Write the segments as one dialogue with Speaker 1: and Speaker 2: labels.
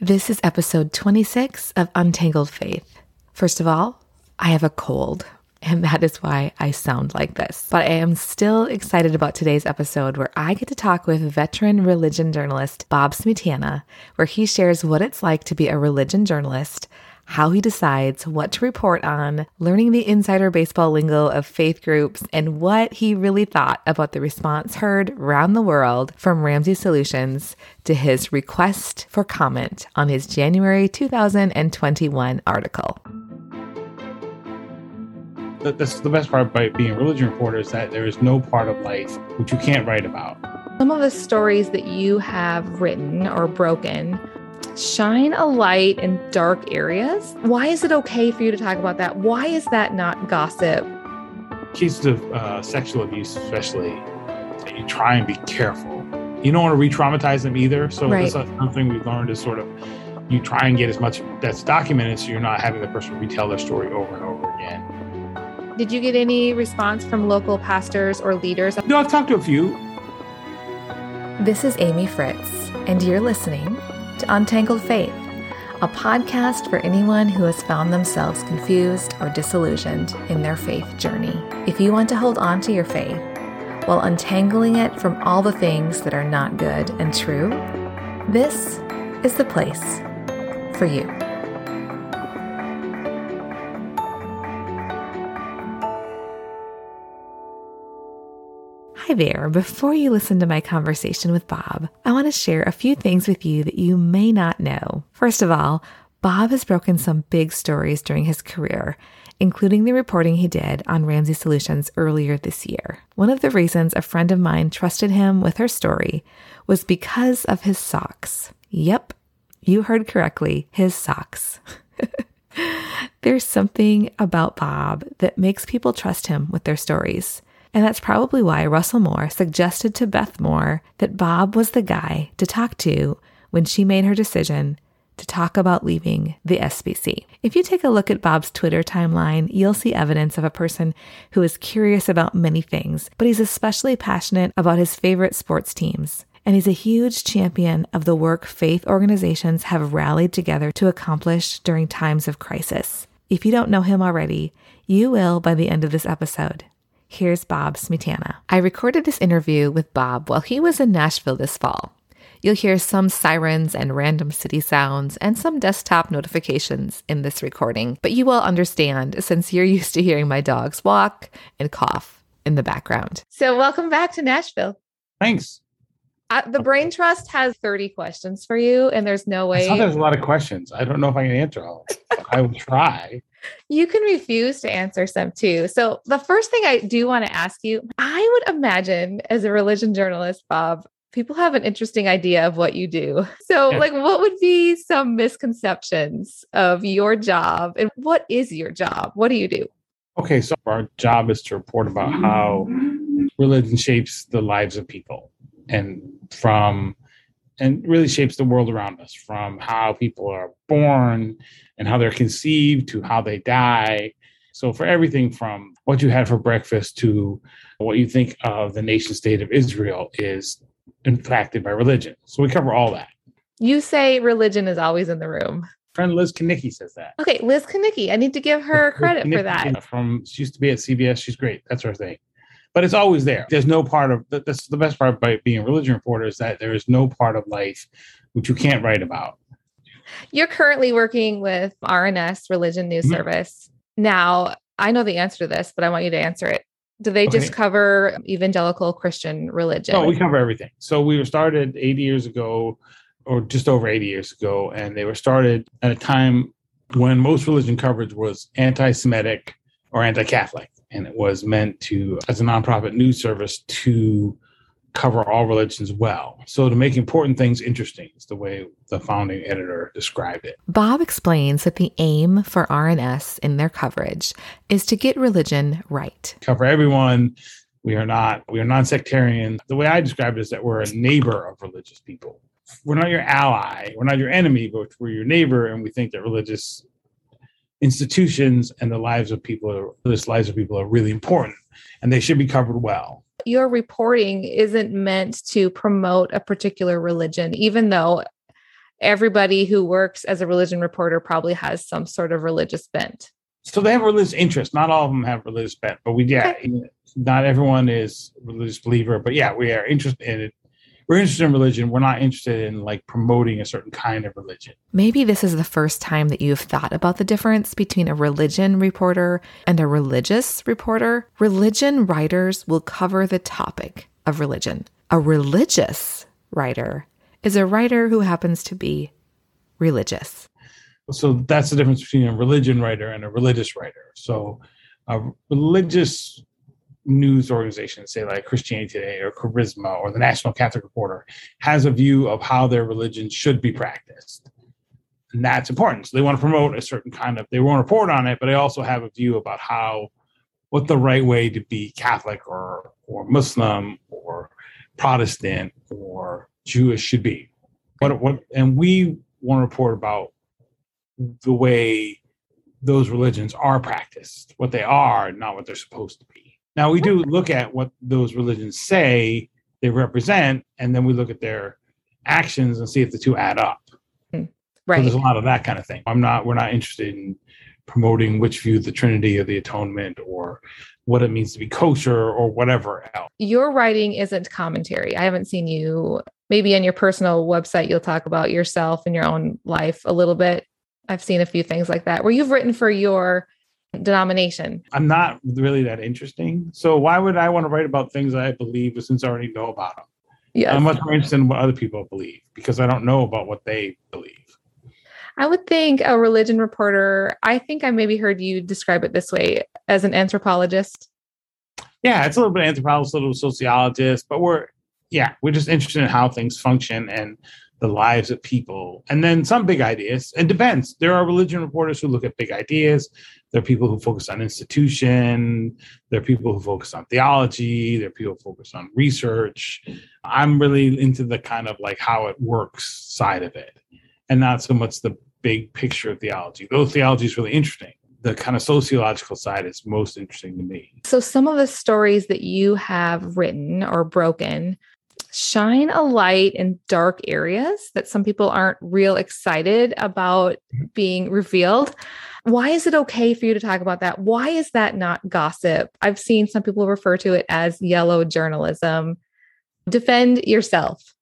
Speaker 1: This is episode 26 of Untangled Faith. First of all, I have a cold, and that is why I sound like this. But I am still excited about today's episode where I get to talk with veteran religion journalist Bob Smietana, where he shares what it's like to be a religion journalist how he decides what to report on, learning the insider baseball lingo of faith groups, and what he really thought about the response heard around the world from Ramsey Solutions to his request for comment on his January 2021 article.
Speaker 2: That's the best part about being a religion reporter is that there is no part of life which you can't write about.
Speaker 1: Some of the stories that you have written or broken shine a light in dark areas. Why is it okay for you to talk about that? Why is that not gossip?
Speaker 2: Cases of uh, sexual abuse, especially, you try and be careful. You don't want to re traumatize them either. So, right. that's something we've learned is sort of you try and get as much that's documented so you're not having the person retell their story over and over again.
Speaker 1: Did you get any response from local pastors or leaders?
Speaker 2: No, I've talked to a few.
Speaker 1: This is Amy Fritz, and you're listening to Untangled Faith, a podcast for anyone who has found themselves confused or disillusioned in their faith journey. If you want to hold on to your faith while untangling it from all the things that are not good and true, this is the place for you. Hi there. Before you listen to my conversation with Bob, I want to share a few things with you that you may not know. First of all, Bob has broken some big stories during his career, including the reporting he did on Ramsey Solutions earlier this year. One of the reasons a friend of mine trusted him with her story was because of his socks. Yep, you heard correctly, his socks. There's something about Bob that makes people trust him with their stories. And that's probably why Russell Moore suggested to Beth Moore that Bob was the guy to talk to when she made her decision to talk about leaving the SBC. If you take a look at Bob's Twitter timeline, you'll see evidence of a person who is curious about many things, but he's especially passionate about his favorite sports teams. And he's a huge champion of the work faith organizations have rallied together to accomplish during times of crisis. If you don't know him already, you will by the end of this episode. Here's Bob Smietana. I recorded this interview with Bob while he was in Nashville this fall. You'll hear some sirens and random city sounds and some desktop notifications in this recording, but you will understand since you're used to hearing my dogs walk and cough in the background. So, welcome back to Nashville.
Speaker 2: Thanks.
Speaker 1: Uh, the Brain Trust has 30 questions for you, and there's no way.
Speaker 2: I there's a lot of questions. I don't know if I can answer all. I will try.
Speaker 1: You can refuse to answer some too. So, the first thing I do want to ask you I would imagine as a religion journalist, Bob, people have an interesting idea of what you do. So, yeah. like, what would be some misconceptions of your job and what is your job? What do you do?
Speaker 2: Okay, so our job is to report about how religion shapes the lives of people and from and really shapes the world around us from how people are born and how they're conceived to how they die. So, for everything from what you had for breakfast to what you think of the nation state of Israel is impacted by religion. So, we cover all that.
Speaker 1: You say religion is always in the room.
Speaker 2: Friend Liz Kineke says that.
Speaker 1: Okay, Liz Kineke. I need to give her credit for that.
Speaker 2: From she used to be at CBS. She's great. That's her thing but it's always there. There's no part of that's the best part about being a religion reporter is that there is no part of life which you can't write about.
Speaker 1: You're currently working with RNS Religion News mm-hmm. Service. Now, I know the answer to this, but I want you to answer it. Do they okay. just cover evangelical Christian religion?
Speaker 2: No, we cover everything. So we were started 80 years ago, or just over 80 years ago, and they were started at a time when most religion coverage was anti Semitic or anti Catholic and it was meant to, as a nonprofit news service, to cover all religions well. So to make important things interesting is the way the founding editor described it.
Speaker 1: Bob explains that the aim for RNS in their coverage is to get religion right.
Speaker 2: Cover everyone. We are not we are non-sectarian. The way I describe it is that we're a neighbor of religious people. We're not your ally, we're not your enemy, but we're your neighbor and we think that religious institutions and the lives of people, are, the lives of people are really important and they should be covered well.
Speaker 1: Your reporting isn't meant to promote a particular religion, even though
Speaker 3: everybody who works as a religion reporter probably has some sort of religious bent.
Speaker 2: So they have religious interest. Not all of them have religious bent, but we yeah, okay. not everyone is religious believer. But yeah, we are interested in it. We're interested in religion. We're not interested in like promoting a certain kind of religion.
Speaker 3: Maybe this is the first time that you've thought about the difference between a religion reporter and a religious reporter. Religion writers will cover the topic of religion. A religious writer is a writer who happens to be religious.
Speaker 2: So that's the difference between a religion writer and a religious writer. So a religious news organizations, say like Christianity Today or Charisma or the National Catholic Reporter, has a view of how their religion should be practiced. And that's important. So they want to promote a certain kind of, they want to report on it, but they also have a view about how, what the right way to be Catholic or, or Muslim or Protestant or Jewish should be. What, what, and we want to report about the way those religions are practiced, what they are, not what they're supposed to be. Now we do look at what those religions say they represent, and then we look at their actions and see if the two add up.
Speaker 3: Hmm. Right. So
Speaker 2: there's a lot of that kind of thing. I'm not. We're not interested in promoting which view the Trinity or the Atonement or what it means to be kosher or whatever else.
Speaker 3: Your writing isn't commentary. I haven't seen you. Maybe on your personal website, you'll talk about yourself and your own life a little bit. I've seen a few things like that where you've written for your denomination.
Speaker 2: I'm not really that interesting. So why would I want to write about things I believe since I already know about them?
Speaker 3: Yes.
Speaker 2: I'm much more interested in what other people believe because I don't know about what they believe.
Speaker 3: I would think a religion reporter, I think I maybe heard you describe it this way as an anthropologist.
Speaker 2: Yeah, it's a little bit anthropologist, a little sociologist, but we're yeah, we're just interested in how things function and the lives of people. And then some big ideas. It depends. There are religion reporters who look at big ideas. There are people who focus on institution. There are people who focus on theology. There are people who focus on research. I'm really into the kind of like how it works side of it and not so much the big picture of theology. Though theology is really interesting. The kind of sociological side is most interesting to me.
Speaker 3: So, some of the stories that you have written or broken shine a light in dark areas that some people aren't real excited about mm-hmm. being revealed. Why is it okay for you to talk about that? Why is that not gossip? I've seen some people refer to it as yellow journalism. Defend yourself.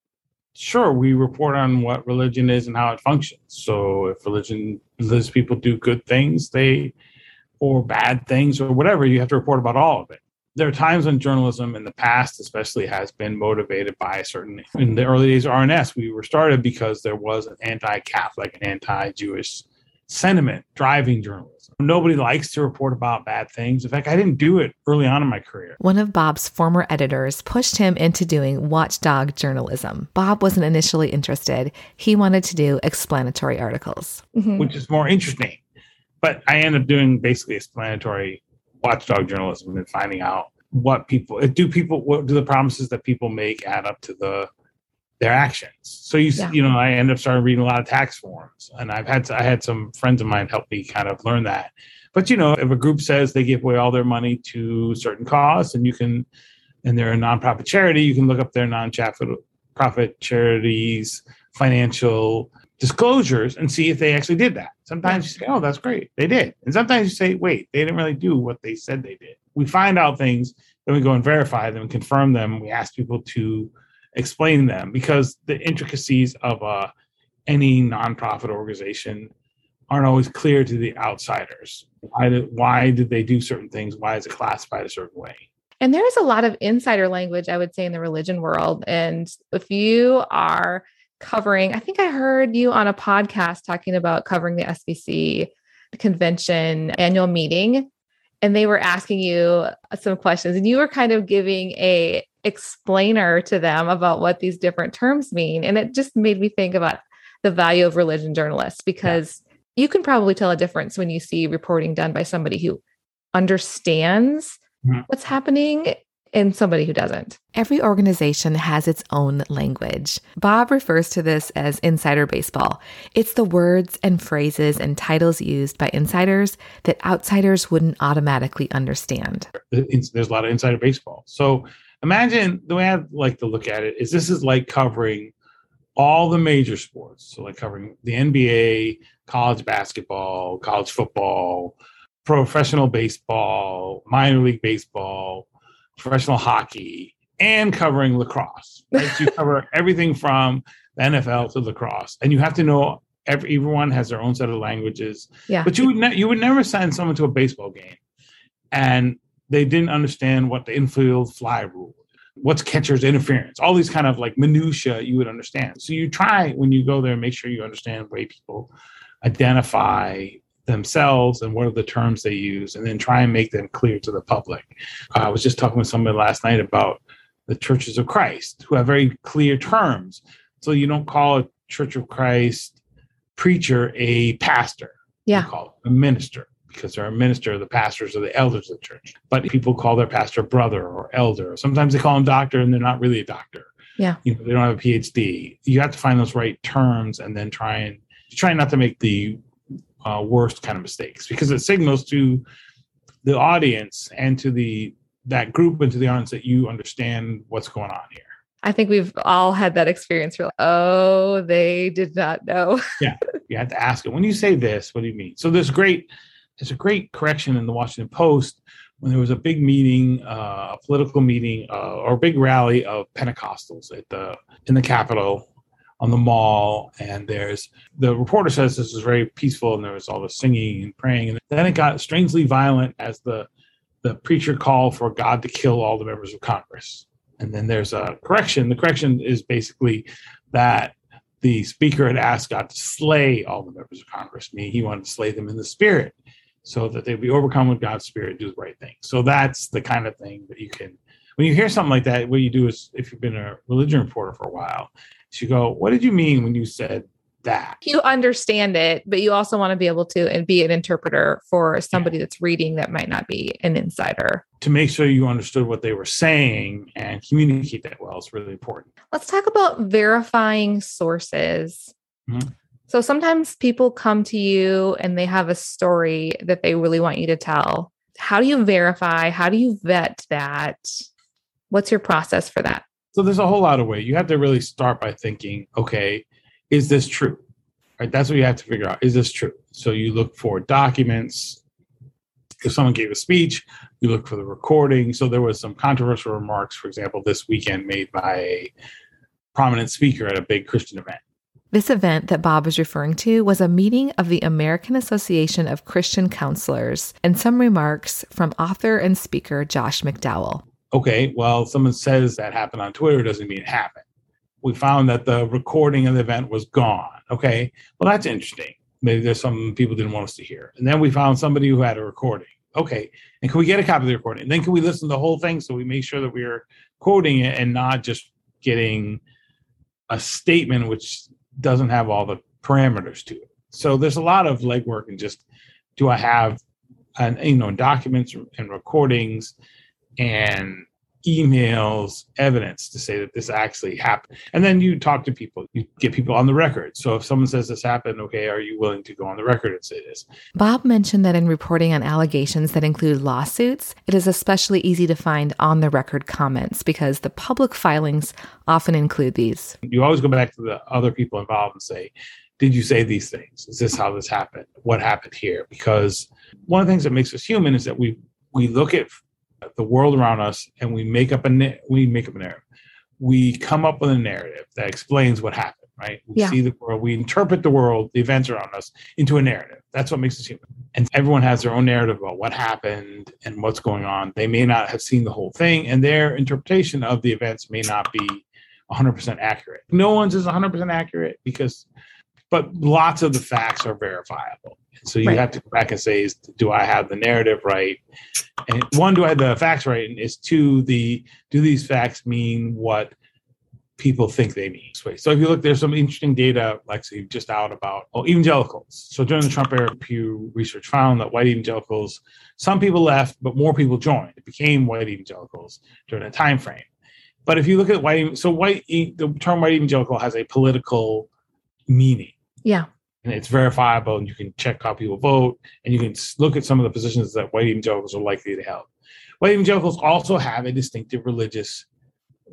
Speaker 2: Sure, we report on what religion is and how it functions. So if religion religious people do good things, they or bad things or whatever, you have to report about all of it there are times when journalism in the past, especially, has been motivated by a certain. In the early days of RNS, we were started because there was an anti-Catholic and anti-Jewish sentiment driving journalism. Nobody likes to report about bad things. In fact, I didn't do it early on in my career.
Speaker 3: One of Bob's former editors pushed him into doing watchdog journalism. Bob wasn't initially interested. He wanted to do explanatory articles,
Speaker 2: mm-hmm. which is more interesting. But I ended up doing basically explanatory watchdog journalism and finding out what people do people what do the promises that people make add up to the their actions so you yeah. you know i end up starting reading a lot of tax forms and i've had i had some friends of mine help me kind of learn that but you know if a group says they give away all their money to certain cause and you can and they're a nonprofit charity you can look up their non-profit charities financial disclosures and see if they actually did that. Sometimes you say, oh, that's great. They did. And sometimes you say, wait, they didn't really do what they said they did. We find out things, then we go and verify them confirm them. We ask people to explain them because the intricacies of uh, any nonprofit organization aren't always clear to the outsiders. Why did, why did they do certain things? Why is it classified a certain way?
Speaker 3: And there is a lot of insider language, I would say, in the religion world. And if you are covering, I think I heard you on a podcast talking about covering the SBC convention annual meeting and they were asking you some questions and you were kind of giving a explainer to them about what these different terms mean and it just made me think about the value of religion journalists because yeah. you can probably tell a difference when you see reporting done by somebody who understands mm-hmm. what's happening and somebody who doesn't. Every organization has its own language. Bob refers to this as insider baseball. It's the words and phrases and titles used by insiders that outsiders wouldn't automatically understand.
Speaker 2: There's a lot of insider baseball. So imagine the way I like to look at it is this is like covering all the major sports. So, like covering the NBA, college basketball, college football, professional baseball, minor league baseball, professional hockey, and covering lacrosse. Right? so you cover everything from the NFL to lacrosse, and you have to know every, everyone has their own set of languages.
Speaker 3: Yeah.
Speaker 2: But you would ne- you would never send someone to a baseball game, and they didn't understand what the infield fly rule, what's catcher's interference, all these kind of like minutia you would understand. So you try when you go there, make sure you understand the way people identify themselves and what are the terms they use, and then try and make them clear to the public. Uh, I was just talking with somebody last night about the churches of Christ, who have very clear terms. So you don't call a Church of Christ preacher a pastor.
Speaker 3: Yeah.
Speaker 2: You call it a minister because they're a minister, the pastors are the elders of the church. But people call their pastor brother or elder. Sometimes they call him doctor and they're not really a doctor.
Speaker 3: Yeah.
Speaker 2: You know, they don't have a PhD. You have to find those right terms and then try and try not to make the uh, worst kind of mistakes because it signals to the audience and to the that group and to the audience that you understand what's going on here.
Speaker 3: I think we've all had that experience. We're like, oh, they did not know.
Speaker 2: yeah, you have to ask it. When you say this, what do you mean? So there's great, there's a great correction in the Washington Post when there was a big meeting, uh, a political meeting, uh, or a big rally of Pentecostals at the in the Capitol on the mall, and there's the reporter says this is very peaceful, and there was all the singing and praying, and then it got strangely violent as the the preacher called for God to kill all the members of Congress. And then there's a correction. The correction is basically that the speaker had asked God to slay all the members of Congress, meaning he wanted to slay them in the spirit so that they'd be overcome with God's spirit, do the right thing. So that's the kind of thing that you can, when you hear something like that, what you do is, if you've been a religion reporter for a while, you go, What did you mean when you said that.
Speaker 3: You understand it, but you also want to be able to and be an interpreter for somebody that's reading that might not be an insider.
Speaker 2: To make sure you understood what they were saying and communicate that well is really important.
Speaker 3: Let's talk about verifying sources. Mm-hmm. So sometimes people come to you and they have a story that they really want you to tell. How do you verify? How do you vet that? What's your process for that?
Speaker 2: So there's a whole lot of way. You have to really start by thinking, okay, is this true? Right? That's what you have to figure out. Is this true? So you look for documents. If someone gave a speech, you look for the recording. So there was some controversial remarks, for example, this weekend made by a prominent speaker at a big Christian event.
Speaker 3: This event that Bob is referring to was a meeting of the American Association of Christian Counselors and some remarks from author and speaker Josh McDowell.
Speaker 2: Okay, well, someone says that happened on Twitter doesn't mean it happened we found that the recording of the event was gone. Okay, well, that's interesting. Maybe there's some people didn't want us to hear. And then we found somebody who had a recording. Okay, and can we get a copy of the recording? And then can we listen to the whole thing so we make sure that we're quoting it and not just getting a statement which doesn't have all the parameters to it. So there's a lot of legwork and just do I have and you know documents and recordings and emails, evidence to say that this actually happened. And then you talk to people, you get people on the record. So if someone says this happened, okay, are you willing to go on the record and say this?
Speaker 3: Bob mentioned that in reporting on allegations that include lawsuits, it is especially easy to find on the record comments because the public filings often include these.
Speaker 2: You always go back to the other people involved and say, did you say these things? Is this how this happened? What happened here? Because one of the things that makes us human is that we we look at the world around us and we make up a we make up a narrative. We come up with a narrative that explains what happened, right? We yeah. see the world, we interpret the world, the events around us into a narrative. That's what makes us human. And everyone has their own narrative about what happened and what's going on. They may not have seen the whole thing, and their interpretation of the events may not be 100% accurate. No one's is 100% accurate because, but lots of the facts are verifiable. So you right. have to go back and say, is, do I have the narrative right? And one, do I have the facts right? And is two, the do these facts mean what people think they mean? So if you look, there's some interesting data, Lexi, just out about oh, evangelicals. So during the Trump era, Pew Research found that white evangelicals, some people left, but more people joined. It became white evangelicals during a time frame. But if you look at white, so white, the term white evangelical has a political meaning.
Speaker 3: Yeah
Speaker 2: and it's verifiable and you can check how people vote and you can look at some of the positions that white evangelicals are likely to have. White evangelicals also have a distinctive religious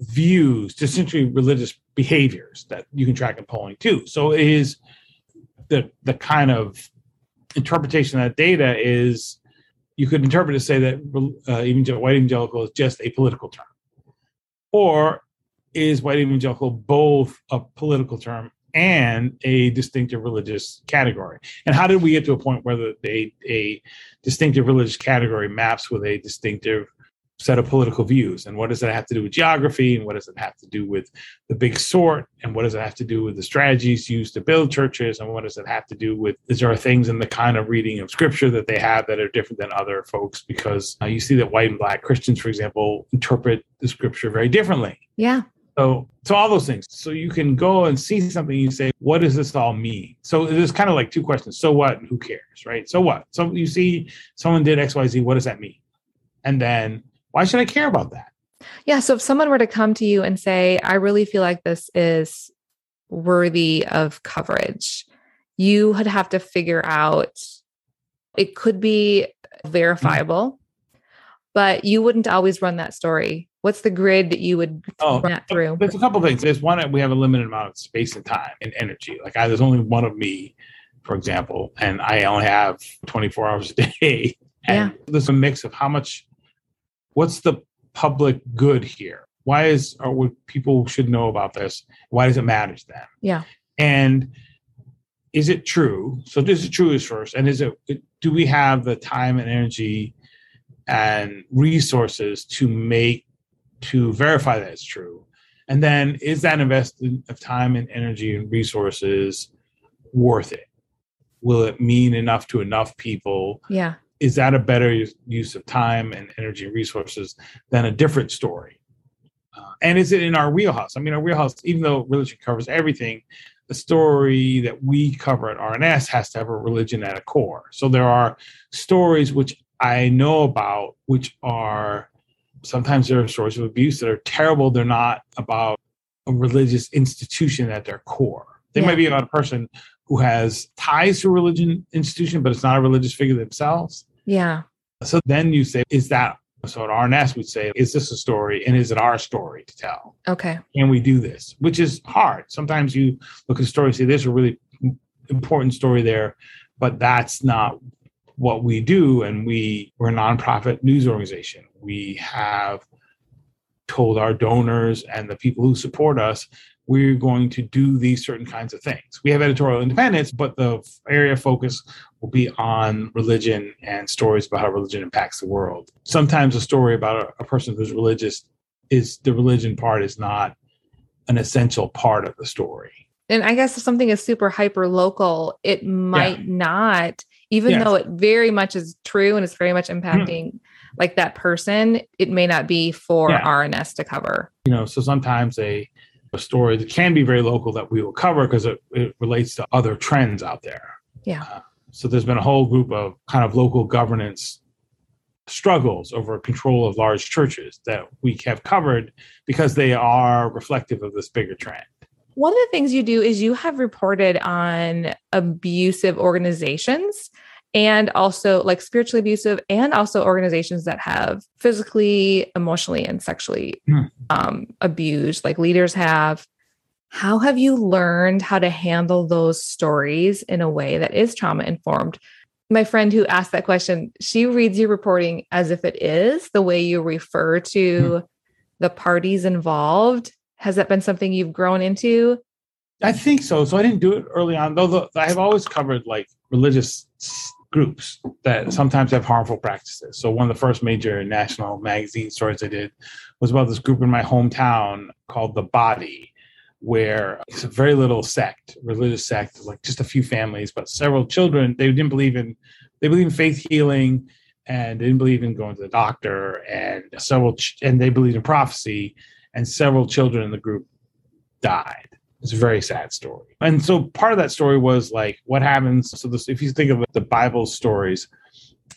Speaker 2: views, essentially religious behaviors that you can track in polling too. So it is the the kind of interpretation of that data is you could interpret to say that uh, even white evangelical is just a political term, or is white evangelical both a political term and a distinctive religious category? And how did we get to a point where the, a, a distinctive religious category maps with a distinctive set of political views? And what does that have to do with geography? And what does it have to do with the big sort? And what does it have to do with the strategies used to build churches? And what does it have to do with is there things in the kind of reading of scripture that they have that are different than other folks? Because uh, you see that white and black christians for example interpret the scripture very differently.
Speaker 3: Yeah
Speaker 2: so, so all those things. So you can go and see something. You say, "What does this all mean?" So there's kind of like two questions: so what, and who cares, right? So what? So you see someone did X, Y, Z. What does that mean? And then why should I care about that?
Speaker 3: Yeah. So if someone were to come to you and say, I really feel like this is worthy of coverage, you would have to figure out it could be mm-hmm. verifiable, but you wouldn't always run that story. What's the grid that you would oh, run that through?
Speaker 2: There's a couple things. There's one, we have a limited amount of space and time and energy. Like I, there's only one of me, for example, and I only have 24 hours a day. And yeah. there's a mix of how much what's the public good here? Why is or what people should know about this? Why does it matter to them?
Speaker 3: Yeah.
Speaker 2: And is it true? So this is true is first, and is it do we have the time and energy and resources to make to verify that it's true? And then is that investment of time and energy and resources worth it? Will it mean enough to enough people?
Speaker 3: Yeah
Speaker 2: is that a better use of time and energy and resources than a different story? Uh, and is it in our wheelhouse? I mean, our wheelhouse, even though religion covers everything, the story that we cover at RNS has to have a religion at a core. So there are stories which I know about, which are sometimes there are stories of abuse that are terrible. They're not about a religious institution at their core. They yeah. might be about a person who has ties to a religion institution, but it's not a religious figure themselves.
Speaker 3: Yeah.
Speaker 2: So then you say, is that so at RNS we'd say, is this a story and is it our story to tell?
Speaker 3: Okay.
Speaker 2: Can we do this? Which is hard. Sometimes you look at a story and say, there's a really important story there, but that's not what we do. And we, we're a nonprofit news organization. We have told our donors and the people who support us we're going to do these certain kinds of things. We have editorial independence, but the area of focus will be on religion and stories about how religion impacts the world. Sometimes a story about a, person who's religious is the religion part is not an essential part of the story.
Speaker 3: And I guess if something is super hyper local, it might yeah. not, even yes. though it very much is true and it's very much impacting mm. Like that person, it may not be for yeah. RNS to cover.
Speaker 2: You know, so sometimes a a story that can be very local that we will cover because it, it relates to other trends out there.
Speaker 3: Yeah. Uh,
Speaker 2: so there's been a whole group of kind of local governance struggles over control of large churches that we have covered because they are reflective of this bigger trend.
Speaker 3: One of the things you do is you have reported on abusive organizations and also like spiritually abusive and also organizations that have physically emotionally and sexually mm. um, abused like leaders have. How have you learned how to handle those stories in a way that is trauma informed my friend who asked that question she reads your reporting as if it is. The way you refer to mm. the parties involved has that been something you've grown into?
Speaker 2: I think so. So i didn't do it early on though the, i've always covered like religious groups that sometimes have harmful practices. So one of the first major national magazine stories I did was about this group in my hometown called the Body, where it's a very little sect, religious sect, like just a few families, but several children. They didn't believe in they believe in faith healing, and they didn't believe in going to the doctor, and several ch- and they believed in prophecy, and several children in the group died. It's a very sad story. And so part of that story was like what happens. So this, if you think of the Bible stories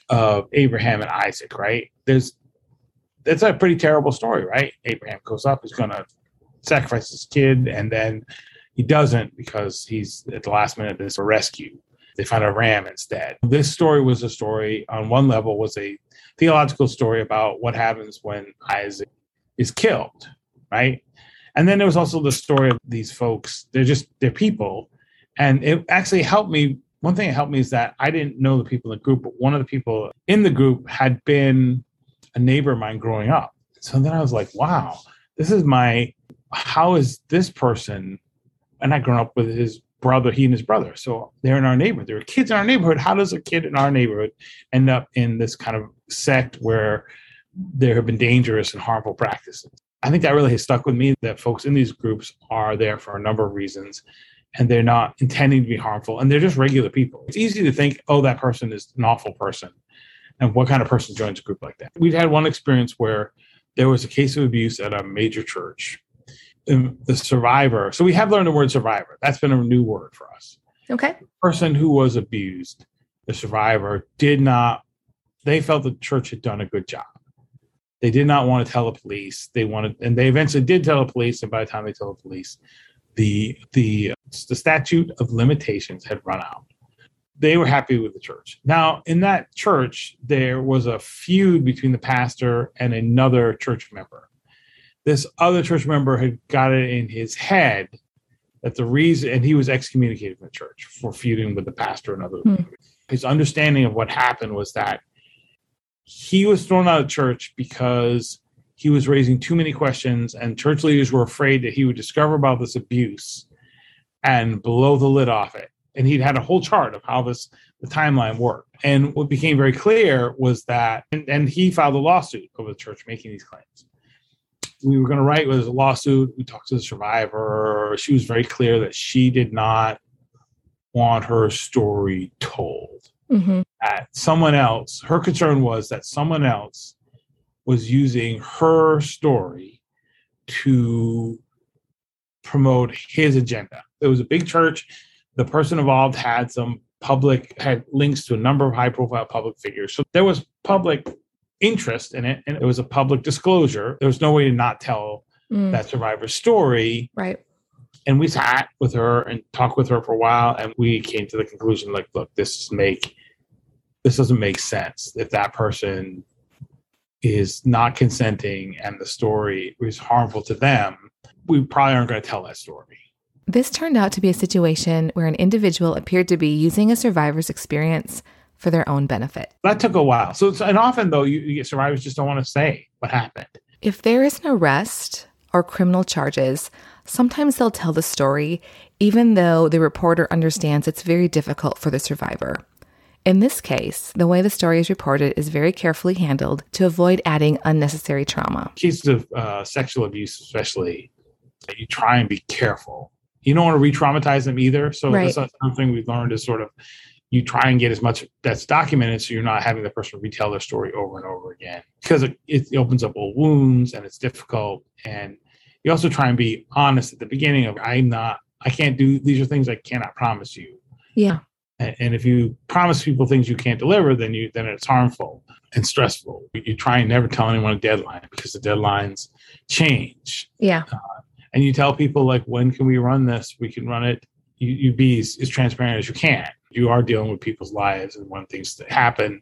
Speaker 2: of Abraham and Isaac, right? There's that's a pretty terrible story, right? Abraham goes up, he's gonna sacrifice his kid, and then he doesn't because he's at the last minute there's a rescue. They find a ram instead. This story was a story on one level was a theological story about what happens when Isaac is killed right? And then there was also the story of these folks. They're just they're people, and it actually helped me. One thing that helped me is that I didn't know the people in the group, but one of the people in the group had been a neighbor of mine growing up. So then I was like, wow, this is my. How is this person? And I grown up with his brother, he and his brother. So they're in our neighborhood. There are kids in our neighborhood. How does a kid in our neighborhood end up in this kind of sect where there have been dangerous and harmful practices? I think that really has stuck with me that folks in these groups are there for a number of reasons and they're not intending to be harmful and they're just regular people. It's easy to think, oh, that person is an awful person. And what kind of person joins a group like that? We've had one experience where there was a case of abuse at a major church the survivor. So we have learned the word survivor. That's been a new word for us.
Speaker 3: Okay.
Speaker 2: The person who was abused, the survivor, did not. They felt the church had done a good job. They did not want to tell the police. They wanted, and they eventually did tell the police. And by the time they told the police, the the the statute of limitations had run out. They were happy with the church. Now, in that church, there was a feud between the pastor and another church member this other church member had got it in his head that the reason, and he was excommunicated from the church for feuding with the pastor and other. Hmm. His understanding of what happened was that he was thrown out of church because he was raising too many questions, and church leaders were afraid that he would discover about this abuse and blow the lid off it. And he'd had a whole chart of how this the timeline worked. And what became very clear was that, and, and he filed a lawsuit over the church making these claims we were going to write was a lawsuit. We talked to the survivor. She was very clear that she did not want her story told. Mm-hmm. That someone else, her concern was that someone else was using her story to promote his agenda. It was a big church. The person involved had some public, had links to a number of high profile public figures. So there was public interest in it and it was a public disclosure. There was no way to not tell mm. that survivor's story.
Speaker 3: Right.
Speaker 2: And we sat with her and talked with her for a while and we came to the conclusion like, look, this make this doesn't make sense. If that person is not consenting and the story is harmful to them, we probably aren't going to tell that story.
Speaker 3: This turned out to be a situation where an individual appeared to be using a survivor's experience for their own benefit.
Speaker 2: That took a while. So, and often though, you, survivors just don't want to say what happened.
Speaker 3: If there is an arrest or criminal charges, sometimes they'll tell the story, even though the reporter understands it's very difficult for the survivor. In this case, the way the story is reported is very carefully handled to avoid adding unnecessary trauma.
Speaker 2: Cases of uh, sexual abuse, especially, you try and be careful. You don't want to re-traumatize them either. So right. that's something we've learned is sort of you try and get as much that's documented so you're not having the person retell their story over and over again because it, it opens up old wounds and it's difficult and you also try and be honest at the beginning of i'm not i can't do these are things i cannot promise you.
Speaker 3: Yeah.
Speaker 2: And, and if you promise people things you can't deliver then you then it's harmful and stressful. You try and never tell anyone a deadline because the deadlines change.
Speaker 3: Yeah. Uh,
Speaker 2: and you tell people like when can we run this? We can run it. You, you be as, as transparent as you can. You are dealing with people's lives and when things happen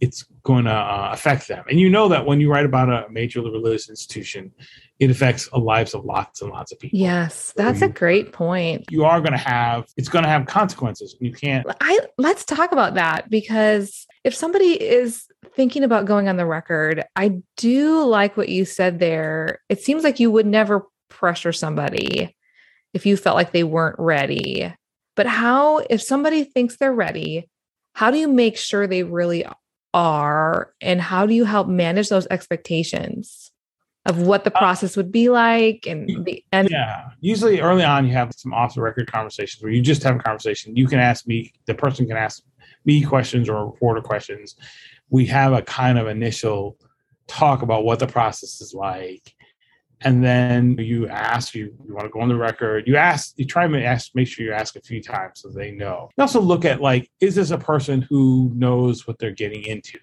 Speaker 2: it's going to uh, affect them. And you know that when you write about a major religious institution it affects the lives of lots and lots of people.
Speaker 3: Yes that's so you, a great point.
Speaker 2: you are going to have it's going to have consequences. You can't
Speaker 3: i let's talk about that because if somebody is thinking about going on the record i do like what you said there. It seems like you would never pressure somebody if you felt like they weren't ready. But how, if somebody thinks they're ready, how do you make sure they really are? And how do you help manage those expectations of what the uh, process would be like? And the and
Speaker 2: yeah, usually early on, you have some off the record conversations where you just have a conversation. You can ask me, the person can ask me questions or reporter questions. We have a kind of initial talk about what the process is like and then you ask you, you want to go on the record you ask you try to ask make sure you ask a few times so they know you also look at like is this a person who knows what they're getting into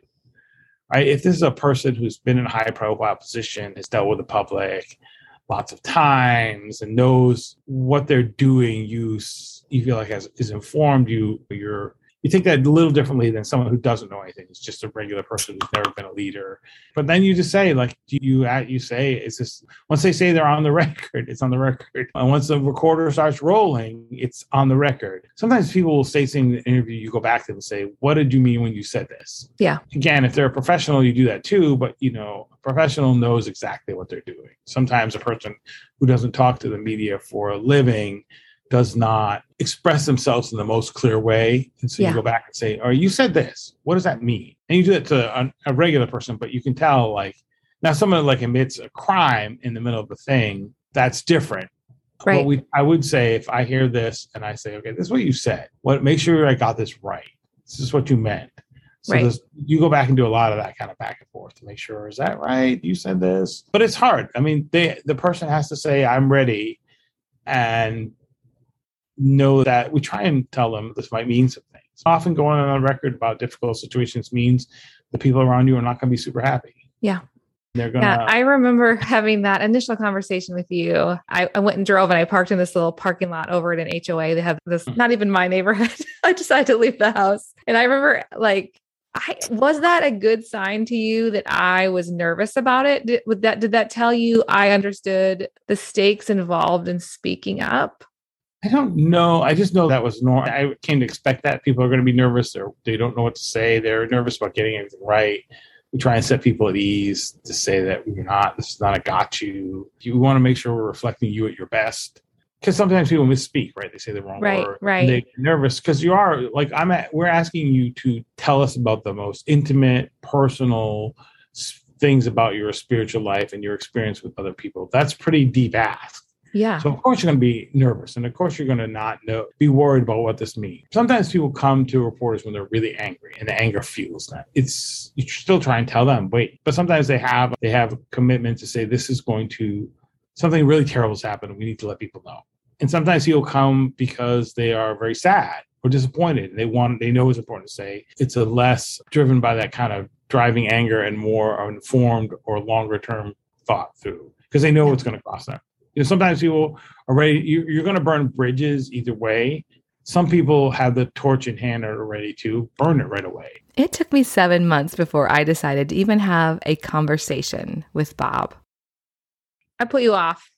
Speaker 2: right? If this is a person who's been in a high profile position has dealt with the public lots of times and knows what they're doing you you feel like has is informed you you're you take that a little differently than someone who doesn't know anything. It's just a regular person who's never been a leader. But then you just say, like, do you uh, you say, it's just once they say they're on the record, it's on the record. And once the recorder starts rolling, it's on the record. Sometimes people will say things in the interview, you go back to them and say, What did you mean when you said this?
Speaker 3: Yeah.
Speaker 2: Again, if they're a professional, you do that too. But you know, a professional knows exactly what they're doing. Sometimes a person who doesn't talk to the media for a living does not express themselves in the most clear way. And so
Speaker 3: Yeah.
Speaker 2: you go back and say, Oh, you said this. What does that mean? And you do that to a, a regular person, but you can tell like now someone like admits a crime in the middle of a thing, that's different.
Speaker 3: Right.
Speaker 2: But we I would say if I hear this and I say, okay, this is what you said. What make sure I got this right. This is what you meant. So
Speaker 3: Right.
Speaker 2: you go back and do a lot of that kind of back and forth to make sure is that right? You said this, but it's hard. I mean, they the person has to say I'm ready, and know that we try and tell them this might mean some things. Often going on record about difficult situations means the people around you are not going to be super happy.
Speaker 3: Yeah.
Speaker 2: they're gonna.
Speaker 3: Yeah, I remember having that initial conversation with you. I, I went and drove and I parked in this little parking lot over at an HOA. They have this,
Speaker 2: Mm.
Speaker 3: not even my neighborhood. I decided to leave the house. And I remember like, I was that a good sign to you that I was nervous about it? Did, would that did that tell you I understood the stakes involved in speaking up?
Speaker 2: I don't know. I just know that was normal. I came to expect that people are going to be nervous. They're, they don't know what to say. They're nervous about getting anything right. We try and set people at ease to say that we're not. This is not a got you. You want to make sure we're reflecting you at your best. Because sometimes people misspeak, right? They say the wrong
Speaker 3: Right,
Speaker 2: word.
Speaker 3: right.
Speaker 2: and They're nervous because you are like I'm. At, we're asking you to tell us about the most intimate, personal things about your spiritual life and your experience with other people. That's pretty deep ask.
Speaker 3: Yeah.
Speaker 2: So of course you're going to be nervous, and of course you're going to not know, be worried about what this means. Sometimes people come to reporters when they're really angry, and the anger fuels them. It's you still try and tell them, wait, but sometimes they have they have a commitment to say this is going to something really terrible has happened, we need to let people know. And sometimes people come because they are very sad or disappointed. They want they know it's important to say. It's a less driven by that kind of driving anger and more informed or longer term thought through because they know
Speaker 3: Yeah.
Speaker 2: what's going to cost them you know, sometimes people are ready. You, you're going to burn bridges either way. Some people have the torch in hand and are ready to burn it right away.
Speaker 3: It took me seven months before I decided to even have a conversation with Bob. I put you off.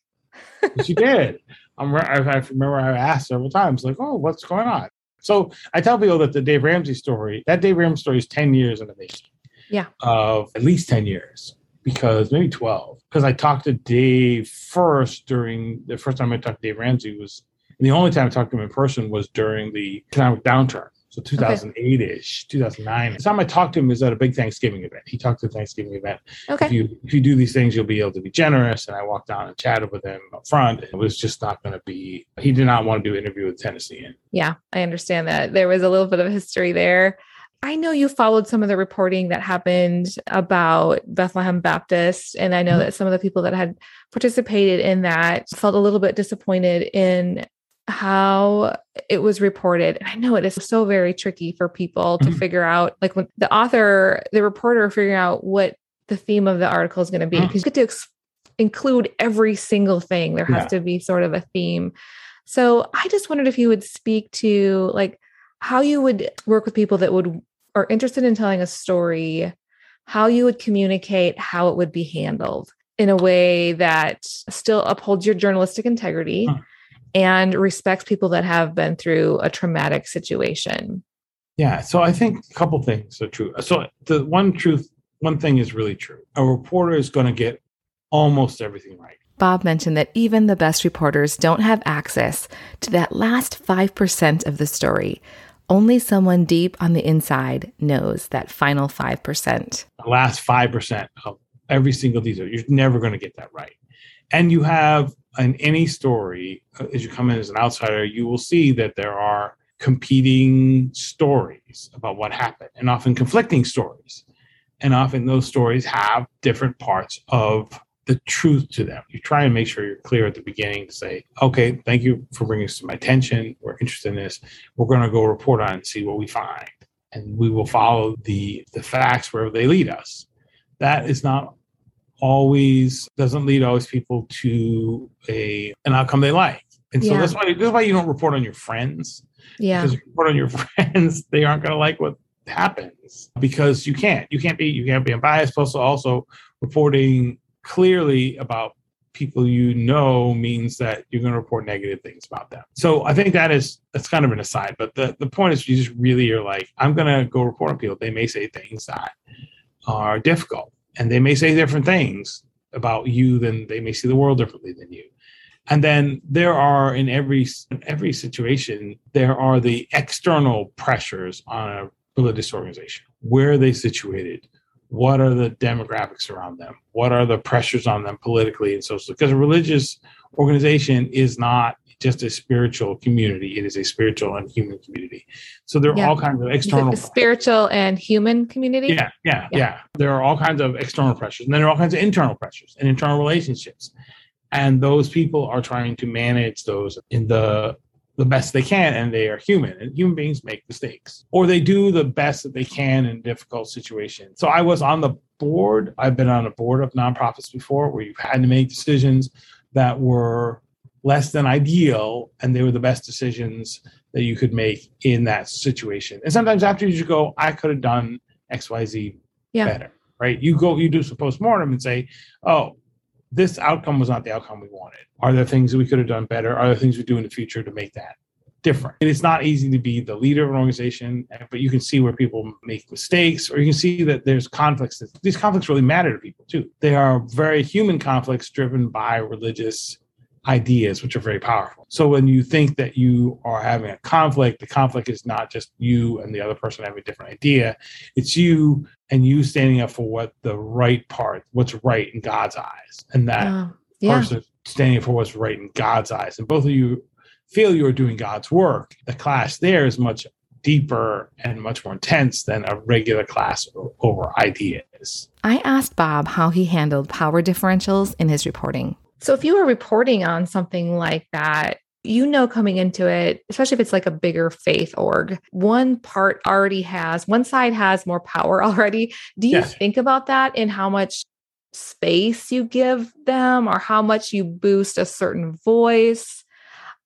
Speaker 2: But you did. I'm, re- I, I remember I asked several times, like, "Oh, what's going on?" So I tell people that the Dave Ramsey story, that Dave Ramsey story, is ten years in the making.
Speaker 3: Yeah.
Speaker 2: of at least ten years, because maybe twelve. Because I talked to Dave first during the first time I talked to Dave Ramsey was, and the only time I talked to him in person was during the economic downturn. So 2008 ish, 2009. The time I talked to him was at a big Thanksgiving event. He talked to a Thanksgiving event
Speaker 3: Okay.
Speaker 2: if you if you do these things, you'll be able to be generous. And I walked down and chatted with him up front. It was just not going to be. He did not want to do an interview with Tennessean.
Speaker 3: Yeah, I understand that. There was a little bit of history there. I know you followed some of the reporting that happened about Bethlehem Baptist. And I know
Speaker 2: Mhm.
Speaker 3: that some of the people that had participated in that felt a little bit disappointed in how it was reported. And I know it is so very tricky for people to
Speaker 2: Mhm.
Speaker 3: figure out, like when the author, the reporter figuring out what the theme of the article is going to be, because you get to ex- include every single thing. There has
Speaker 2: Yeah.
Speaker 3: to be sort of a theme. So I just wondered if you would speak to like how you would work with people that would are interested in telling a story, how you would communicate how it would be handled in a way that still upholds your journalistic integrity
Speaker 2: Hmm.
Speaker 3: and respects people that have been through a traumatic situation.
Speaker 2: Yeah. So I think a couple things are true. So the one truth, one thing is really true. A reporter is going to get almost everything right.
Speaker 3: Bob mentioned that even the best reporters don't have access to that last 5% of the story. Only someone deep on the inside knows that final 5%.
Speaker 2: The last five percent of every single detail, you're never going to get that right. And you have in any story, uh, as you come in as an outsider, you will see that there are competing stories about what happened, and often conflicting stories. And often those stories have different parts of the truth to them. You try and make sure you're clear at the beginning to say, okay, thank you for bringing this to my attention. We're interested in this. We're going to go report on it and see what we find. And we will follow the, the facts wherever they lead us. That is not always, doesn't lead always people to a an outcome they like. And so
Speaker 3: Yeah.
Speaker 2: that's why, that's why you don't report on your friends.
Speaker 3: Yeah.
Speaker 2: Because you report on your friends, they aren't going to like what happens because you can't. You can't be. You can't be unbiased. Plus, also reporting clearly about people you know means that you're going to report negative things about them. So I think that is that's kind of an aside. But the the point is, you just really are like, I'm going to go report on people. They may say things that are difficult, and they may say different things about you than they may see the world differently than you and then there are in every in every situation there are the external pressures on a religious organization where are they situated what are the demographics around them what are the pressures on them politically and socially because a religious organization is not just a spiritual community it is a spiritual and human community so there are
Speaker 3: Yeah.
Speaker 2: all kinds of external
Speaker 3: spiritual and human community.
Speaker 2: yeah, yeah,
Speaker 3: Yeah.
Speaker 2: yeah, There are all kinds of external pressures, and then there are all kinds of internal pressures and internal relationships. And those people are trying to manage those in the the best they can, and they are human, and human beings make mistakes, or they do the best that they can in difficult situations. So I was on the board. I've been on a board of nonprofits before, where you've had to make decisions that were less than ideal, and they were the best decisions that you could make in that situation. And sometimes after you go, I could have done X, Y, Z
Speaker 3: Yeah.
Speaker 2: better, right? You go, you do some postmortem and say, oh, this outcome was not the outcome we wanted. Are there things that we could have done better? Are there things we do in the future to make that different? And it's not easy to be the leader of an organization, but you can see where people make mistakes, or you can see that there's conflicts. These conflicts really matter to people too. They are very human conflicts driven by religious ideas, which are very powerful. So when you think that you are having a conflict, the conflict is not just you and the other person having a different idea. It's you and you standing up for what the right part, what's right in God's eyes, and that
Speaker 3: Oh, yeah.
Speaker 2: person standing up for what's right in God's eyes. And both of you feel you are doing God's work. The clash there is much deeper and much more intense than a regular class over ideas.
Speaker 3: I asked Bob how he handled power differentials in his reporting. So, if you were reporting on something like that, you know, coming into it, especially if it's like a bigger faith org, one part already has, one side has more power already. Do you
Speaker 2: Yes.
Speaker 3: think about that in how much space you give them or how much you boost a certain voice?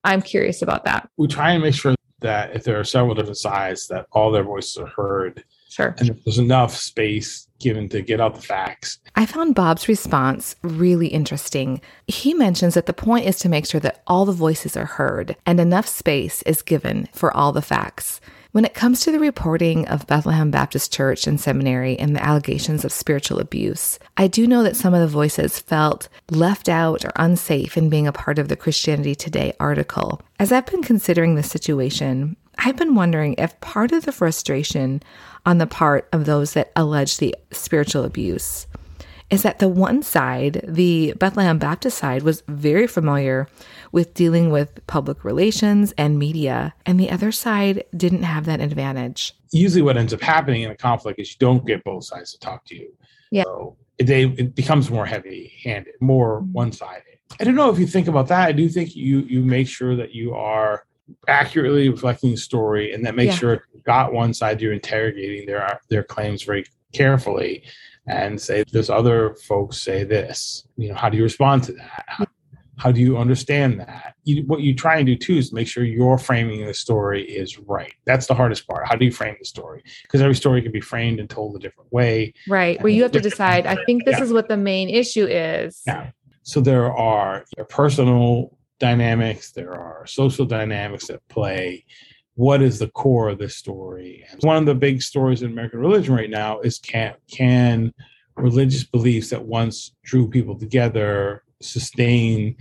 Speaker 3: I'm curious about that.
Speaker 2: We try and make sure that if there are several different sides, that all their voices are heard
Speaker 3: Sure.
Speaker 2: and if there's enough space given to get out the facts.
Speaker 3: I found Bob's response really interesting. He mentions that the point is to make sure that all the voices are heard and enough space is given for all the facts. When it comes to the reporting of Bethlehem Baptist Church and Seminary and the allegations of spiritual abuse, I do know that some of the voices felt left out or unsafe in being a part of the Christianity Today article. As I've been considering the situation, I've been wondering if part of the frustration on the part of those that allege the spiritual abuse is that the one side, the Bethlehem Baptist side, was very familiar with dealing with public relations and media, and the other side didn't have that advantage.
Speaker 2: Usually, what ends up happening in a conflict is you don't get both sides to talk to you.
Speaker 3: Yeah.
Speaker 2: So it, they, it becomes more heavy-handed, more mm-hmm. one-sided. I don't know if you think about that. I do think you you make sure that you are accurately reflecting the story, and that makes
Speaker 3: Yeah.
Speaker 2: sure you've got one side you're interrogating their their claims very carefully, and say there's other folks say this. You know, how do you respond to that? How, how do you understand that? You, what you try and do too is make sure your framing of the story is right. That's the hardest part. How do you frame the story? Because every story can be framed and told a different way.
Speaker 3: Right. Where you have to decide, I think this
Speaker 2: Yeah.
Speaker 3: is what the main issue is.
Speaker 2: Yeah. So there are your personal dynamics, there are social dynamics at play. What is the core of this story? And one of the big stories in American religion right now is can can religious beliefs that once drew people together sustain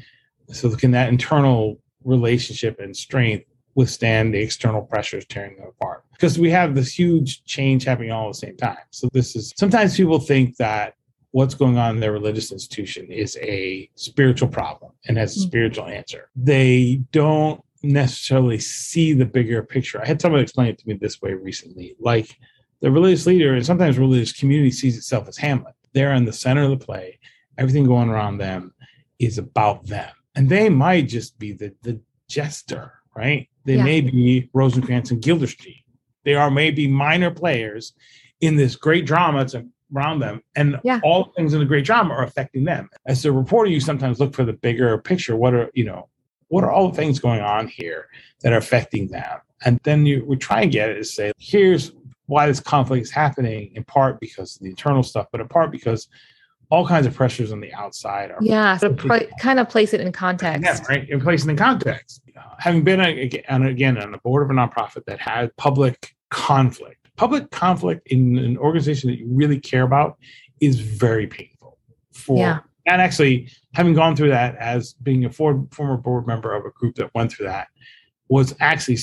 Speaker 2: so can that internal relationship and strength withstand the external pressures tearing them apart because we have this huge change happening all at the same time so this is sometimes people think that what's going on in their religious institution is a spiritual problem and has a
Speaker 3: Mm.
Speaker 2: spiritual answer they don't necessarily see the bigger picture i had someone explain it to me this way recently like the religious leader and sometimes religious community sees itself as hamlet they're in the center of the play everything going around them is about them. And they might just be the, the jester, right? They
Speaker 3: Yeah.
Speaker 2: may be Rosencrantz and Gildersleeve. They are maybe minor players in this great drama that's around them. And
Speaker 3: Yeah.
Speaker 2: all things in the great drama are affecting them. As a reporter, you sometimes look for the bigger picture. What are, you know, what are all the things going on here that are affecting them? And then you we try and get it to say, here's why this conflict is happening, in part because of the internal stuff, but in part because all kinds of pressures on the outside are
Speaker 3: yeah so kind of place it in context
Speaker 2: yeah, right and place it in context uh, having been a, and again on the board of a nonprofit that had public conflict public conflict in an organization that you really care about is very painful for yeah. and actually having gone through that as being a for, former board member of a group that went through that was actually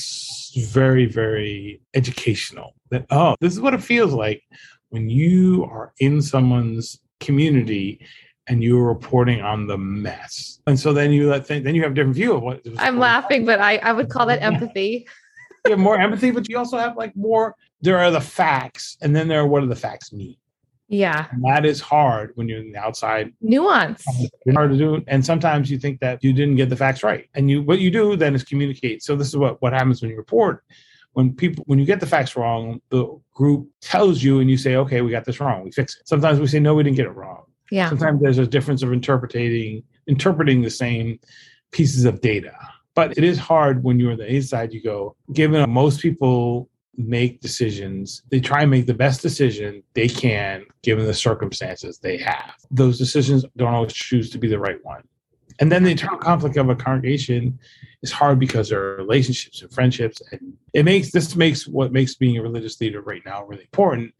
Speaker 2: very very educational that oh this is what it feels like when you are in someone's community and you were reporting on the mess. And so then you let then you have a different view of what
Speaker 3: I'm laughing, on. but I, I would call that empathy.
Speaker 2: you have more empathy, but you also have like more, there are the facts, and then there are what do the facts mean?
Speaker 3: Yeah.
Speaker 2: And that is hard when you're in the outside.
Speaker 3: Nuance.
Speaker 2: It's hard to do. And sometimes you think that you didn't get the facts right. And you what you do then is communicate. So this is what, what happens when you report when people when you get the facts wrong the group tells you and you say okay we got this wrong we fix it sometimes we say no we didn't get it wrong
Speaker 3: yeah
Speaker 2: sometimes there's a difference of interpreting interpreting the same pieces of data but it is hard when you're on the inside you go given most people make decisions they try and make the best decision they can given the circumstances they have those decisions don't always choose to be the right one and then the internal conflict of a congregation is hard because there are relationships and friendships. And it makes this makes what makes being a religious leader right now really important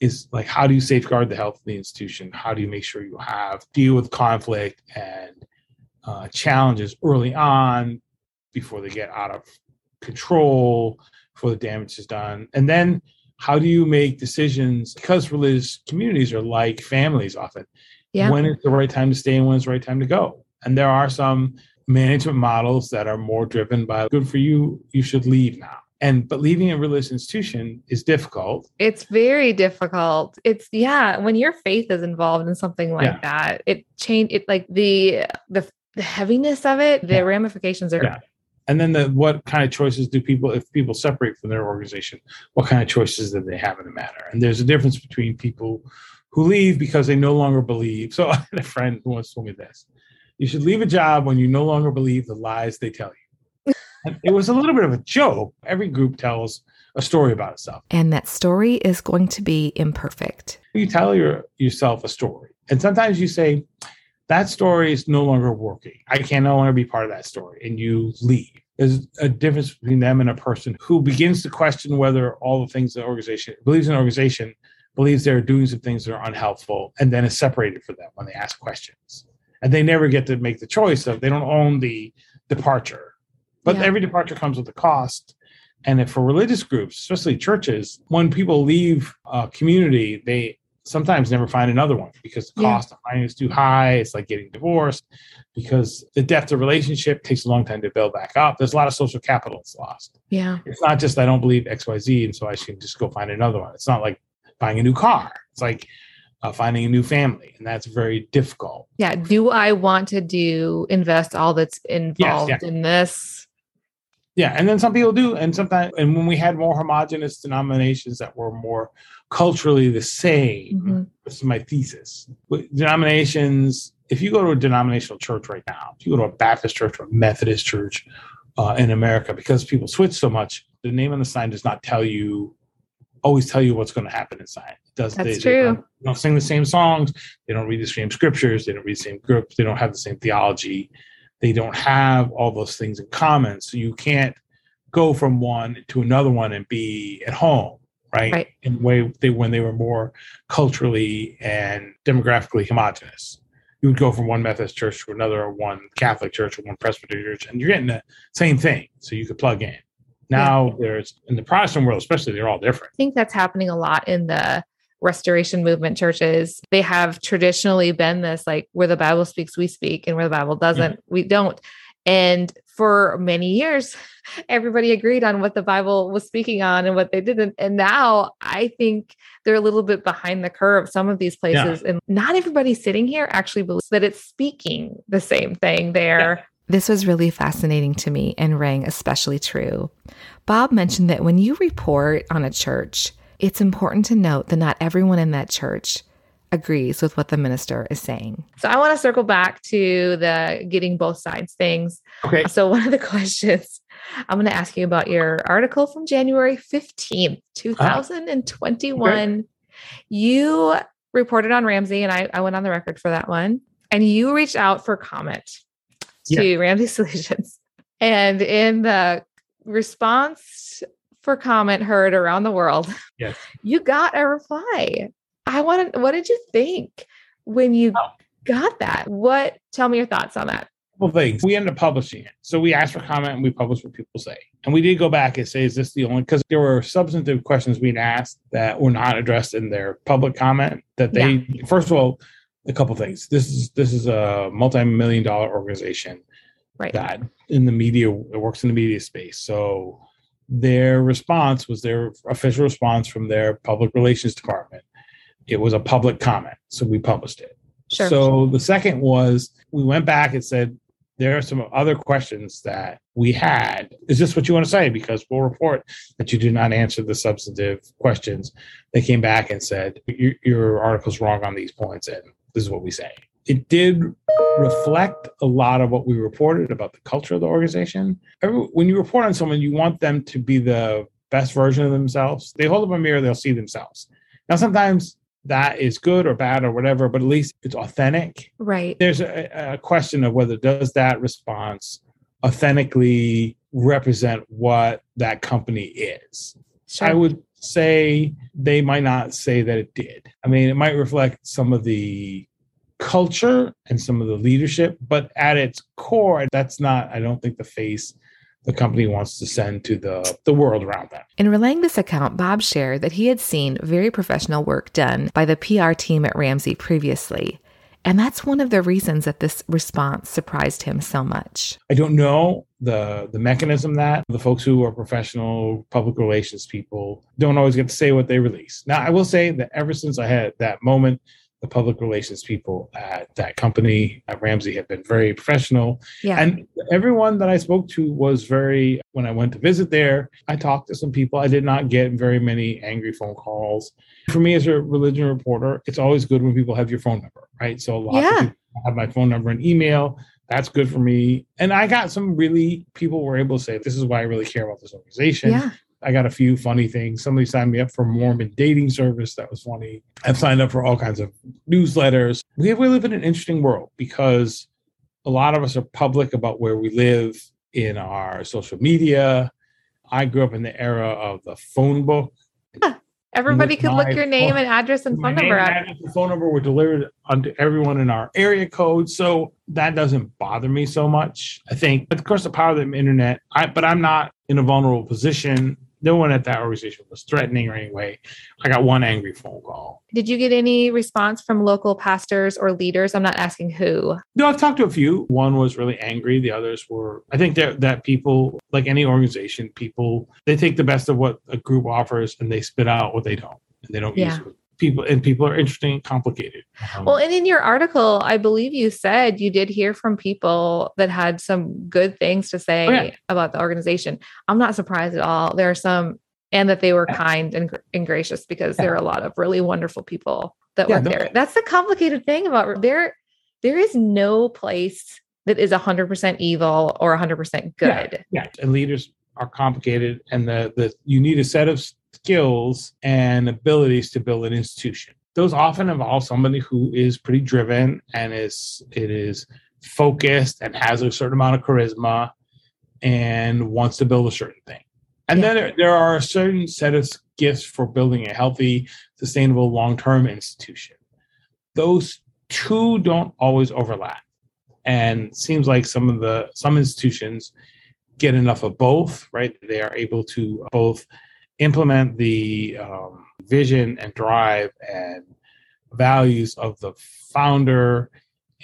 Speaker 2: is like how do you safeguard the health of the institution? How do you make sure you have deal with conflict and uh, challenges early on before they get out of control, before the damage is done, and then how do you make decisions because religious communities are like families often yeah. when it's the right time to stay and when it's the right time to go and there are some management models that are more driven by good for you, you should leave now. And but leaving a religious institution is difficult.
Speaker 3: It's very difficult. It's yeah, when your faith is involved in something like yeah. that, it change it like the the the heaviness of it, the yeah. ramifications are
Speaker 2: yeah. And then the what kind of choices do people if people separate from their organization, what kind of choices do they have in the matter? And there's a difference between people who leave because they no longer believe. So I had a friend who once told me this. You should leave a job when you no longer believe the lies they tell you. it was a little bit of a joke. Every group tells a story about itself.
Speaker 3: And that story is going to be imperfect.
Speaker 2: You tell your, yourself a story. And sometimes you say, that story is no longer working. I can no longer be part of that story. And you leave. There's a difference between them and a person who begins to question whether all the things the organization believes in an organization, believes they're doing some things that are unhelpful, and then is separated for them when they ask questions and they never get to make the choice of they don't own the departure but yeah. every departure comes with a cost and if for religious groups especially churches when people leave a community they sometimes never find another one because the cost yeah. of finding is too high it's like getting divorced because the depth of relationship takes a long time to build back up there's a lot of social capital that's lost
Speaker 3: yeah
Speaker 2: it's not just i don't believe xyz and so i should just go find another one it's not like buying a new car it's like uh, finding a new family, and that's very difficult.
Speaker 3: Yeah. Do I want to do invest all that's involved yes, yeah. in this?
Speaker 2: Yeah, and then some people do, and sometimes, and when we had more homogenous denominations that were more culturally the same, mm-hmm. this is my thesis. Denominations, if you go to a denominational church right now, if you go to a Baptist church or a Methodist church uh, in America, because people switch so much, the name on the sign does not tell you always tell you what's going to happen inside. It does
Speaker 3: That's
Speaker 2: they,
Speaker 3: true.
Speaker 2: They don't, don't, sing the same songs. They don't read the same scriptures. They don't read the same groups. They don't have the same theology. They don't have all those things in common. So you can't go from one to another one and be at home, right?
Speaker 3: right.
Speaker 2: In way they when they were more culturally and demographically homogenous. You would go from one Methodist church to another, or one Catholic church, or one Presbyterian church, and you're getting the same thing. So you could plug in. Now yeah. there's in the Protestant world, especially, they're all different.
Speaker 3: I think that's happening a lot in the restoration movement churches. They have traditionally been this like where the Bible speaks, we speak, and where the Bible doesn't, yeah. we don't. And for many years, everybody agreed on what the Bible was speaking on and what they didn't. And now I think they're a little bit behind the curve, some of these places. Yeah. And not everybody sitting here actually believes that it's speaking the same thing there. This was really fascinating to me and rang especially true. Bob mentioned that when you report on a church, it's important to note that not everyone in that church agrees with what the minister is saying. So I want to circle back to the getting both sides things.
Speaker 2: Okay.
Speaker 3: So one of the questions I'm going to ask you about your article from January 15th, ah. 2021. Okay. You reported on Ramsey, and I, I went on the record for that one. And you reached out for comment to yeah. Ramsey Solutions. And in the response for comment heard around the world,
Speaker 2: yes.
Speaker 3: you got a reply. I want to, what did you think when you oh. got that? What, tell me your thoughts on that
Speaker 2: couple things. We ended up publishing it. So we asked for comment and we published what people say. And we did go back and say, is this the only? Because there were substantive questions we'd asked that were not addressed in their public comment. That they, yeah. first of all, a couple things. This is this is a multi-million dollar organization
Speaker 3: right.
Speaker 2: that in the media it works in the media space. So their response was their official response from their public relations department. It was a public comment, so we published it.
Speaker 3: Sure.
Speaker 2: So the second was we went back and said, there are some other questions that we had. Is this what you want to say? Because we'll report that you did not answer the substantive questions. They came back and said, your, your article's wrong on these points, and this is what we say. It did reflect a lot of what we reported about the culture of the organization. When you report on someone, you want them to be the best version of themselves. They hold up a mirror, they'll see themselves. Now, sometimes that is good or bad or whatever, but at least it's authentic.
Speaker 3: Right.
Speaker 2: There's a, a question of whether does that response authentically represent what that company is. Sure. I would say they might not say that it did. I mean, it might reflect some of the culture and some of the leadership, but at its core, that's not, I don't think, the face the company wants to send to the, the world around them.
Speaker 3: In relaying this account, Bob shared that he had seen very professional work done by the PR team at Ramsey previously. And that's one of the reasons that this response surprised him so much.
Speaker 2: I don't know the the mechanism that the folks who are professional public relations people don't always get to say what they release. Now, I will say that ever since I had that moment the public relations people at that company at Ramsey have been very professional.
Speaker 3: Yeah.
Speaker 2: And everyone that I spoke to was very, when I went to visit there, I talked to some people. I did not get very many angry phone calls. For me as a religion reporter, it's always good when people have your phone number, right? So a lot yeah. of people have my phone number and email. That's good for me. And I got some really people were able to say, this is why I really care about this organization.
Speaker 3: Yeah.
Speaker 2: I got a few funny things. Somebody signed me up for Mormon dating service. That was funny. I've signed up for all kinds of newsletters. We, we live in an interesting world because a lot of us are public about where we live in our social media. I grew up in the era of the phone book.
Speaker 3: Everybody could look your name phone, and address and phone number.
Speaker 2: Address and phone number were delivered onto everyone in our area code, so that doesn't bother me so much. I think, But of course, the power of the internet. I, but I'm not in a vulnerable position no one at that organization was threatening or anyway. I got one angry phone call.
Speaker 3: Did you get any response from local pastors or leaders? I'm not asking who.
Speaker 2: No, I've talked to a few. One was really angry. The others were, I think that, that people, like any organization, people, they take the best of what a group offers and they spit out what they don't. And they don't yeah. use people and people are interesting and complicated.
Speaker 3: Um, well, and in your article, I believe you said you did hear from people that had some good things to say oh, yeah. about the organization. I'm not surprised at all. There are some, and that they were yeah. kind and, and gracious because yeah. there are a lot of really wonderful people that work there. That's the complicated thing about there. There is no place that is 100% evil or 100% good.
Speaker 2: Yeah, and leaders are complicated, and the the you need a set of skills and abilities to build an institution. Those often involve somebody who is pretty driven and is it is focused and has a certain amount of charisma and wants to build a certain thing. And yeah. then there, there are a certain set of gifts for building a healthy, sustainable, long-term institution. Those two don't always overlap. And seems like some of the some institutions get enough of both, right? They are able to both implement the um, vision and drive and values of the founder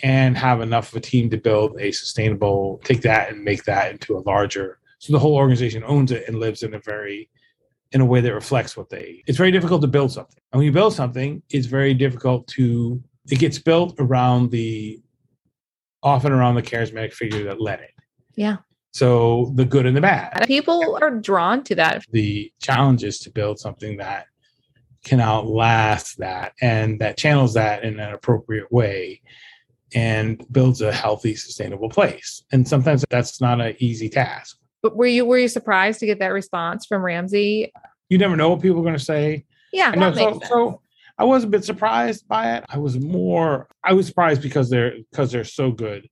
Speaker 2: and have enough of a team to build a sustainable take that and make that into a larger so the whole organization owns it and lives in a very in a way that reflects what they it's very difficult to build something. And when you build something it's very difficult to it gets built around the often around the charismatic figure that led it.
Speaker 3: Yeah
Speaker 2: so the good and the bad.
Speaker 3: People are drawn to that.
Speaker 2: The challenge is to build something that can outlast that and that channels that in an appropriate way and builds a healthy, sustainable place. And sometimes that's not an easy task.
Speaker 3: But were you were you surprised to get that response from Ramsey?
Speaker 2: You never know what people are going to say.
Speaker 3: Yeah,
Speaker 2: know, so, so I was a bit surprised by it. I was more I was surprised because they're because they're so good.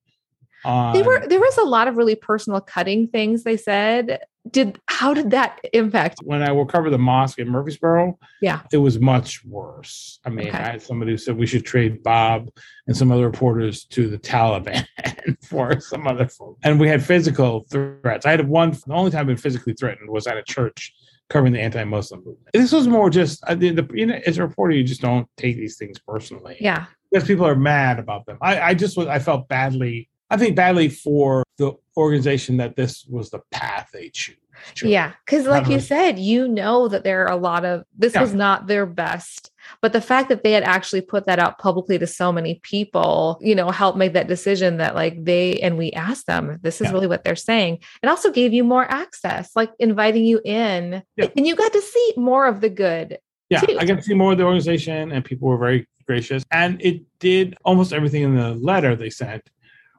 Speaker 3: On, they were there was a lot of really personal cutting things they said. Did how did that impact
Speaker 2: when i will cover the mosque in murfreesboro
Speaker 3: yeah.
Speaker 2: it was much worse. I mean okay. i had somebody who said we should trade bob and some other reporters to the taliban for some other folks and we had physical threats. I had one the only time i've been physically threatened was at a church covering the anti-muslim movement. This was more just uh, the, the, you know, as a reporter you just don't take these things personally.
Speaker 3: Yeah.
Speaker 2: Because people are mad about them. I, I just was i felt badly I think badly for the organization that this was the path they choose.
Speaker 3: Yeah, because like you said, you know that there are a lot of this yeah. was not their best, but the fact that they had actually put that out publicly to so many people, you know, helped make that decision that like they and we asked them this is yeah. really what they're saying. It also gave you more access, like inviting you in, yeah. and you got to see more of the good.
Speaker 2: Yeah, too. I got to see more of the organization, and people were very gracious, and it did almost everything in the letter they sent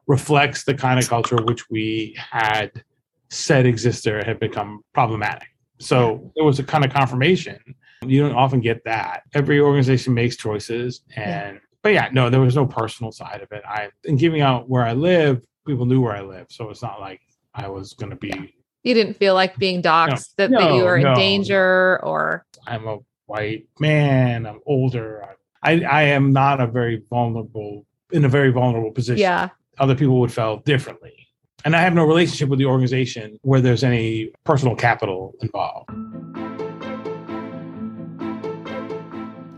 Speaker 2: reflects the kind of culture which we had said existed had become problematic. So there was a kind of confirmation. You don't often get that. Every organization makes choices and yeah. but yeah, no, there was no personal side of it. I in giving out where I live, people knew where I live. So it's not like I was gonna be
Speaker 3: you didn't feel like being doxxed no, that, no, that you were in no. danger or
Speaker 2: I'm a white man, I'm older. I I am not a very vulnerable in a very vulnerable position.
Speaker 3: Yeah
Speaker 2: other people would feel differently. And I have no relationship with the organization where there's any personal capital involved.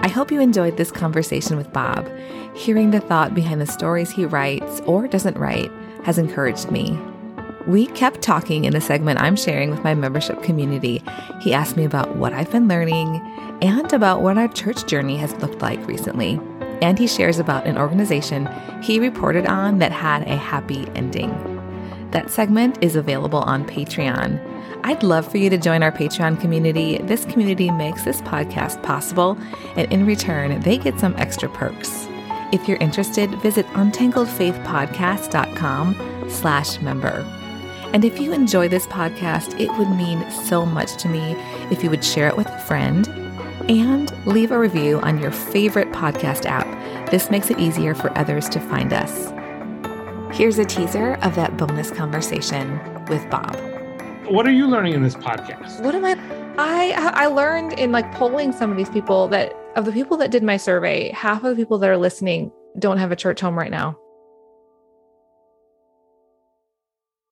Speaker 3: I hope you enjoyed this conversation with Bob. Hearing the thought behind the stories he writes or doesn't write has encouraged me. We kept talking in the segment I'm sharing with my membership community. He asked me about what I've been learning and about what our church journey has looked like recently and he shares about an organization he reported on that had a happy ending. That segment is available on Patreon. I'd love for you to join our Patreon community. This community makes this podcast possible, and in return, they get some extra perks. If you're interested, visit untangledfaithpodcast.com slash member. And if you enjoy this podcast, it would mean so much to me if you would share it with a friend and leave a review on your favorite podcast app. This makes it easier for others to find us. Here's a teaser of that bonus conversation with Bob.
Speaker 2: What are you learning in this podcast?
Speaker 3: What am I I I learned in like polling some of these people that of the people that did my survey, half of the people that are listening don't have a church home right now.